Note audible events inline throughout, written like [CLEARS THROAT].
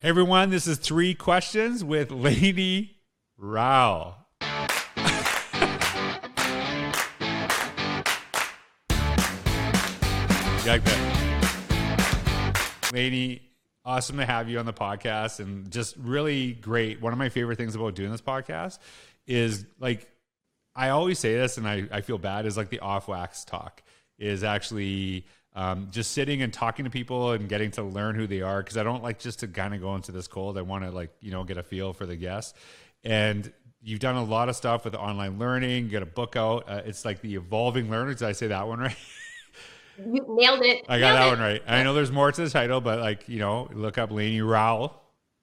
Hey everyone, this is three questions with Lainie Rowell. Like that? Lainie, awesome to have you on the podcast and just really great. One of my favorite things about doing this podcast is like, I always say this and I, I feel bad is like the off wax talk is actually um, just sitting and talking to people and getting to learn who they are. Cause I don't like just to kind of go into this cold. I want to like, you know, get a feel for the guests and you've done a lot of stuff with online learning, you got a book out. Uh, it's like the evolving learner. Did I say that one [LAUGHS] right? You nailed it. I got nailed that it. one right. I know there's more to the title, but like, you know, look up Lainie Rowell,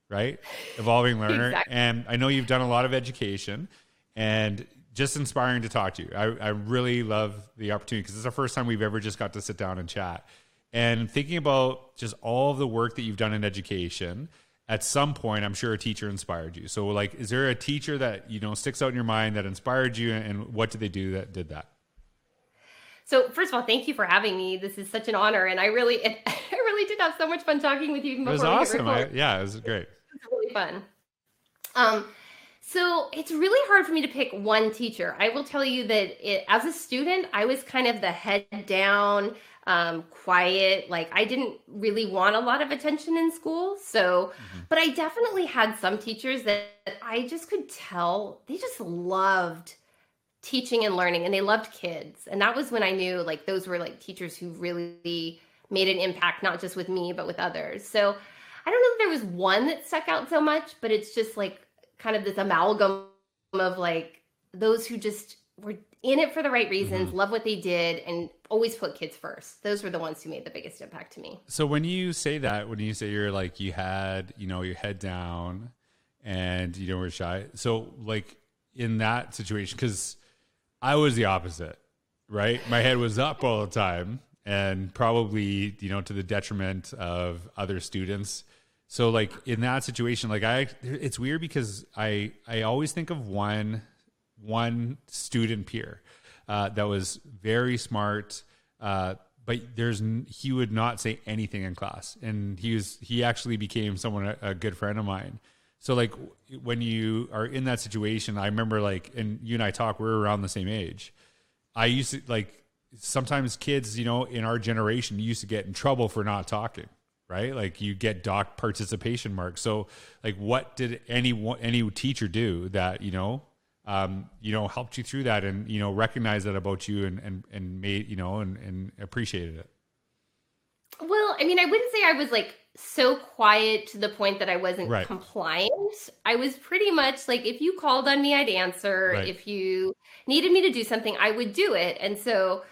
right? Evolving Learner. [LAUGHS] Exactly. And I know you've done a lot of education and just inspiring to talk to you. I, I really love the opportunity because it's the first time we've ever just got to sit down and chat. And thinking about just all of the work that you've done in education, at some point, I'm sure a teacher inspired you. So, like, is there a teacher that, you know, sticks out in your mind that inspired you and what did they do that did that? So first of all, thank you for having me. This is such an honor, and I really, it, [LAUGHS] I really did have so much fun talking with you. It was before we hit awesome. I, yeah, it was great. It's really fun. Um, so it's really hard for me to pick one teacher. I will tell you that it, as a student, I was kind of the head down, um, quiet. Like I didn't really want a lot of attention in school. So, but I definitely had some teachers that I just could tell they just loved teaching and learning and they loved kids. And that was when I knew like those were like teachers who really made an impact, not just with me, but with others. So I don't know if there was one that stuck out so much, but it's just like kind of this amalgam of like those who just were in it for the right reasons, mm-hmm. love what they did, and always put kids first. Those were the ones who made the biggest impact to me. So when you say that, when you say you're like you had, you know, your head down and you know were shy. So like in that situation, because I was the opposite, right? My head was up all the time and probably, you know, to the detriment of other students. So like in that situation, like I it's weird because I I always think of one one student peer uh, that was very smart, uh, but there's he would not say anything in class, and he was he actually became someone a, a good friend of mine. So like when you are in that situation, I remember like, and you and I talk, we're around the same age. I used to like sometimes kids, you know, in our generation used to get in trouble for not talking, right? Like you get doc participation marks. So like what did any any teacher do that, you know, um, you know, helped you through that and, you know, recognized that about you and, and, and made, you know, and, and appreciated it. Well, I mean, I wouldn't say I was like so quiet to the point that I wasn't Right. compliant. I was pretty much like, if you called on me, I'd answer. Right. If you needed me to do something, I would do it. And so,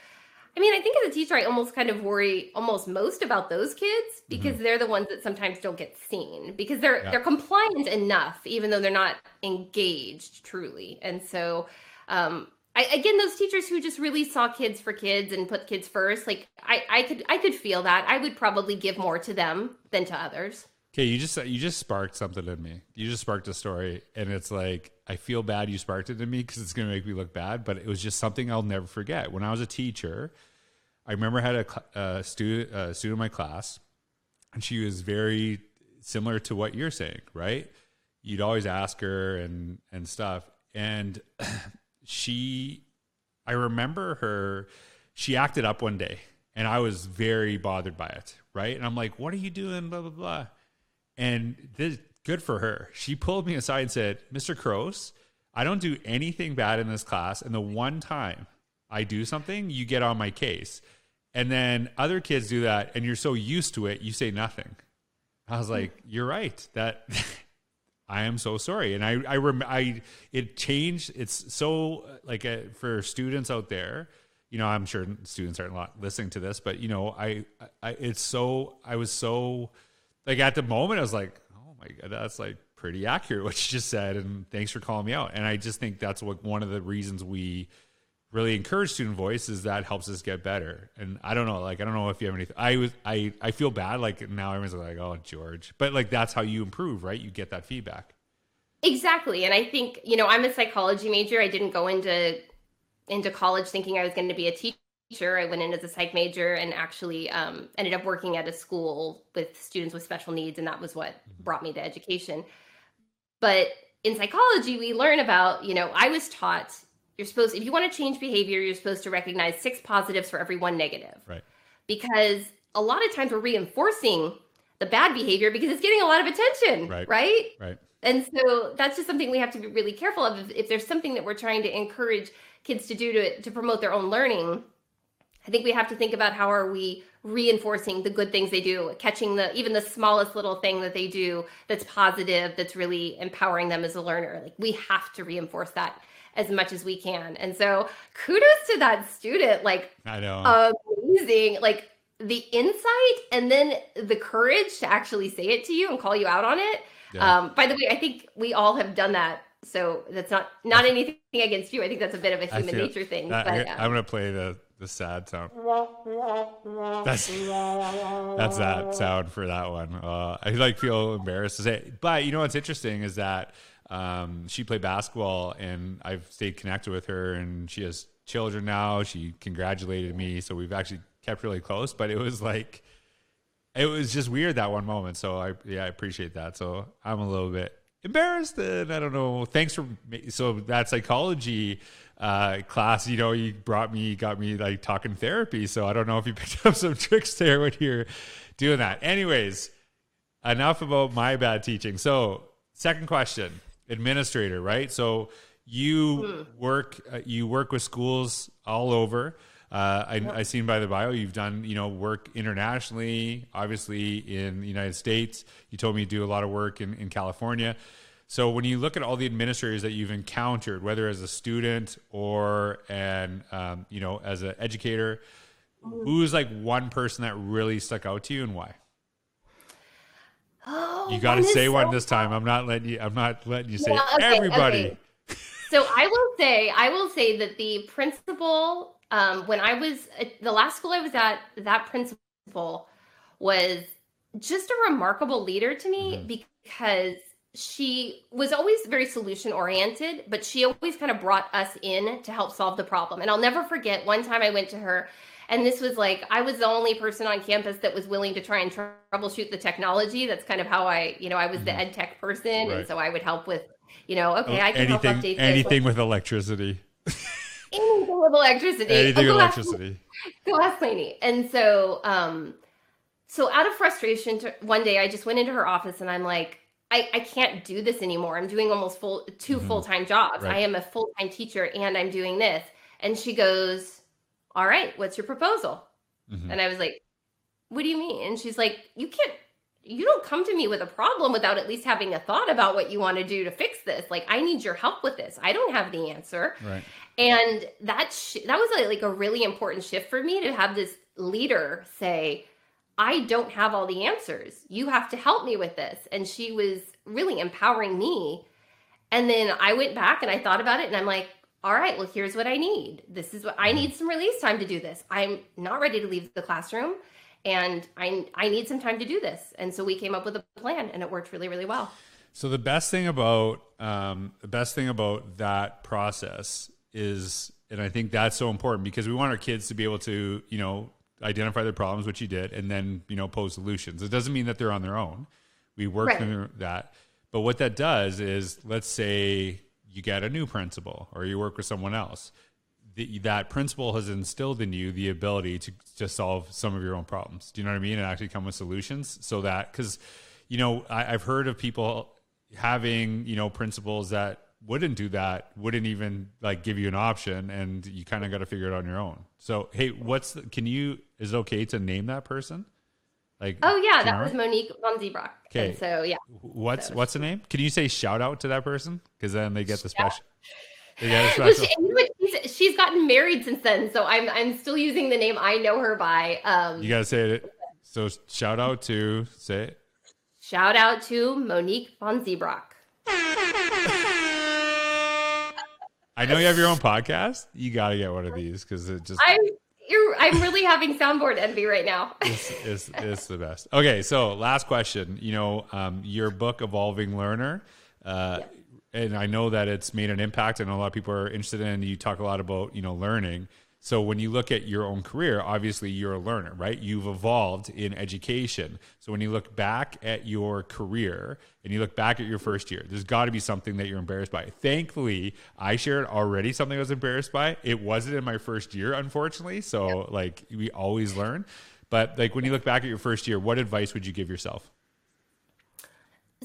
I mean, I think as a teacher, I almost kind of worry almost most about those kids because they're the ones that sometimes don't get seen because they're Mm-hmm. Yeah. they're compliant enough, even though they're not engaged truly. And so, um, I, again, those teachers who just really saw kids for kids and put kids first, like I, I could I could feel that. I would probably give more to them than to others. Okay, you just you just sparked something in me. You just sparked a story, and it's like I feel bad you sparked it in me because it's going to make me look bad. But it was just something I'll never forget. When I was a teacher, I remember I had a, a student a student in my class, and she was very similar to what you're saying. Right? You'd always ask her and and stuff, and [CLEARS THROAT] she, I remember her. She acted up one day, and I was very bothered by it. Right? And I'm like, "What are you doing?" Blah blah blah. And this, good for her. She pulled me aside and said, Mr. Couros, I don't do anything bad in this class. And the one time I do something, you get on my case. And then other kids do that, and you're so used to it, you say nothing. I was like, hmm. you're right. That [LAUGHS] I am so sorry. And I, I, rem- I, it changed. It's so like a, for students out there, you know, I'm sure students aren't listening to this, but you know, I, I, it's so, I was so, like at the moment, I was like, oh my God, that's like pretty accurate what you just said. And thanks for calling me out. And I just think that's what one of the reasons we really encourage student voice is that helps us get better. And I don't know, like, I don't know if you have anything, I was, I, I feel bad. Like now everyone's like, oh, George, but like, that's how you improve, right? You get that feedback. Exactly. And I think, you know, I'm a psychology major. I didn't go into into college thinking I was going to be a teacher. Teacher. I went in as a psych major and actually um, ended up working at a school with students with special needs, and that was what Mm-hmm. brought me to education. But in psychology, we learn about, you know, I was taught you're supposed, if you want to change behavior, you're supposed to recognize six positives for every one negative. Right. Because a lot of times we're reinforcing the bad behavior because it's getting a lot of attention. Right. Right. Right. And so that's just something we have to be really careful of. If, if there's something that we're trying to encourage kids to do to, to promote their own learning, I think we have to think about how are we reinforcing the good things they do, catching the even the smallest little thing that they do that's positive, that's really empowering them as a learner. Like we have to reinforce that as much as we can. And so kudos to that student. Like I know. amazing. Like the insight and then the courage to actually say it to you and call you out on it. Yeah. Um, by the way, I think we all have done that. So that's not not anything against you. I think that's a bit of a human feel- nature thing. but I, um, am gonna play the the sad sound. That's that's that sound for that one. Uh, I like feel embarrassed to say, it. but you know what's interesting is that um, she played basketball, and I've stayed connected with her, and she has children now. She congratulated me, so we've actually kept really close. But it was like it was just weird that one moment. So I yeah I appreciate that. So I'm a little bit embarrassed and I don't know. Thanks for so that psychology uh, class. You know, you brought me got me like talking therapy. So I don't know if you [LAUGHS] picked up some tricks there when you're doing that. Anyways, enough about my bad teaching. So second question, administrator, right? So you work uh, you work with schools all over. Uh, I, I seen by the bio you've done you know work internationally, obviously in the United States. You told me you do a lot of work in, in California. So when you look at all the administrators that you've encountered, whether as a student or an um, you know as an educator, who's like one person that really stuck out to you and why? oh, You got to say one this time. I'm not letting you. I'm not letting you say Yeah, okay, everybody. okay. [LAUGHS] So I will say, I will say that the principal, um, when I was at the last school I was at, that principal was just a remarkable leader to me Mhm. because she was always very solution oriented, but she always kind of brought us in to help solve the problem. And I'll never forget one time I went to her, and this was like I was the only person on campus that was willing to try and troubleshoot the technology. That's kind of how I, you know, I was the Mhm. ed tech person, Right. and so I would help with, you know, okay, I can anything, help update anything with electricity. [LAUGHS] anything with electricity. Anything Oh, with electricity. Ask Lainie. And so, um, so out of frustration, to, one day I just went into her office and I'm like, I, I can't do this anymore. I'm doing almost full 2 Mhm. full time jobs. Right. I am a full time teacher and I'm doing this. And she goes, "All right, what's your proposal?" Mhm. And I was like, "What do you mean?" And she's like, "You can't." You don't come to me with a problem without at least having a thought about what you want to do to fix this. Like, I need your help with this. I don't have the answer. Right. and that sh- that was a, like a really important shift for me to have this leader say i don't have all the answers. You have to help me with this. And she was really empowering me. And then i went back and i thought about it and i'm like all right well here's what i need. This is what i mm-hmm. need some release time to do this. I'm not ready to leave the classroom and i i need some time to do this and so we came up with a plan and it worked really really well So the best thing about um, the best thing about that process is, and I think that's so important because we want our kids to be able to, you know, identify their problems, which you did, and then you know pose solutions. It doesn't mean that they're on their own. We work Right. through that, but what that does is, let's say you get a new principal or you work with someone else. The, that principle has instilled in you the ability to to solve some of your own problems. Do you know what I mean? And actually come with solutions so that because you know I, I've heard of people having you know principles that wouldn't do that wouldn't even like give you an option and you kind of got to figure it out on your own so hey what's the, can you is it okay to name that person like oh yeah that was monique von. Okay. so yeah what's so- what's the name can you say shout out to that person because then they get the special a Well, [LAUGHS] she, what? she's, she's gotten married since then, so I'm I'm still using the name I know her by. Um, you gotta say it so shout out to say it shout out to Monique von Ziebrock. i know you have your own podcast you gotta get one of these because it just I'm you're, I'm really having soundboard envy right now. [LAUGHS] it's, it's, it's the best. Okay, so last question. You know, um, your book, Evolving Learner, uh, and I know that it's made an impact. and a lot of people are interested in. You talk a lot about you know learning. So when you look at your own career, obviously you're a learner, right? You've evolved in education. So when you look back at your career and you look back at your first year, there's got to be something that you're embarrassed by. Thankfully, I shared already something I was embarrassed by. It wasn't in my first year, unfortunately. So like we always learn. But like when you look back at your first year, what advice would you give yourself?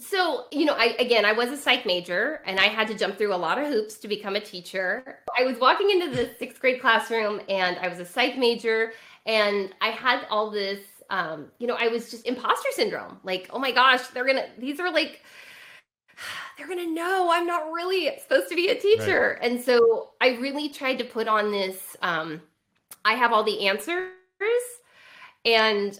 So, you know, I again, I was a psych major and I had to jump through a lot of hoops to become a teacher. I was walking into the sixth grade classroom and I was a psych major and I had all this, um, you know, I was just imposter syndrome. Like, oh my gosh, they're gonna, these are like, [SIGHS] they're gonna know I'm not really supposed to be a teacher. Right. And so I really tried to put on this, um, I have all the answers. And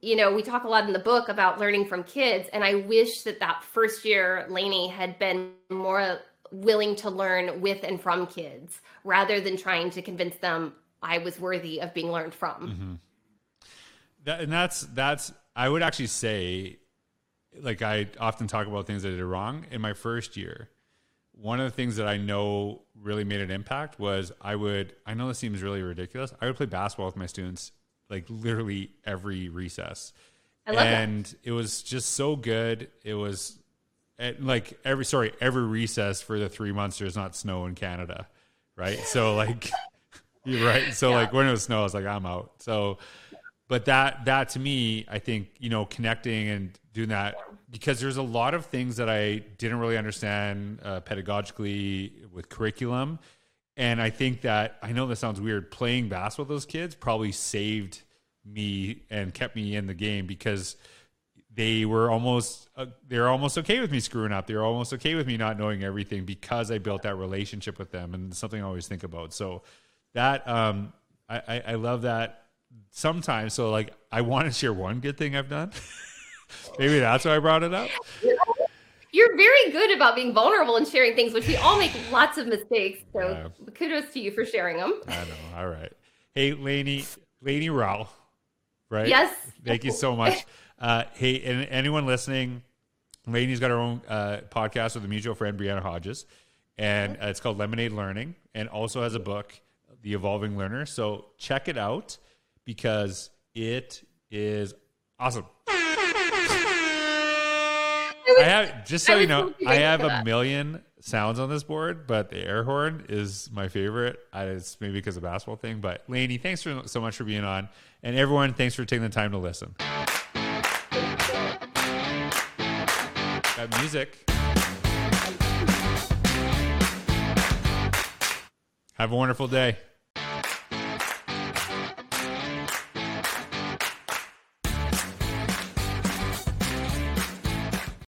you know, we talk a lot in the book about learning from kids, and I wish that that first year Lainie had been more willing to learn with and from kids rather than trying to convince them I was worthy of being learned from. Mm-hmm. That, and that's that's I would actually say, like I often talk about things I did wrong in my first year. One of the things that I know really made an impact was I would I know this seems really ridiculous. I would play basketball with my students like literally every recess. and that. it was just so good. It was at, like every sorry every recess for the three months there's not snow in Canada, right? So [LAUGHS] like [LAUGHS] you're right. So yeah. like when it was snow, I was like I'm out. So, but that that to me, I think you know connecting and doing that because there's a lot of things that I didn't really understand uh, pedagogically with curriculum and I think that I know this sounds weird. Playing basketball with those kids probably saved me and kept me in the game because they were almost uh, they were almost okay with me screwing up. They were almost okay with me not knowing everything because I built that relationship with them, and something I always think about. So that um, I, I, I love that sometimes. So like I want to share one good thing I've done. [LAUGHS] Maybe that's why I brought it up you're very good about being vulnerable and sharing things, which we all make lots of mistakes. So kudos to you for sharing them. I know. All right. Hey, Lainie, Lainie Rowell, right? Yes. Thank you so much. [LAUGHS] Uh, hey, and anyone listening, Lainie's got her own uh, podcast with a mutual friend, Brianna Hodges, and uh, it's called Lemonade Learning, and also has a book, The Evolving Learner. So check it out because it is awesome. I have just so you know, I have a million sounds on this board, but the air horn is my favorite. I, it's maybe because of basketball thing. But Lainie, thanks for, so much for being on, and everyone, thanks for taking the time to listen. That music. Have a wonderful day.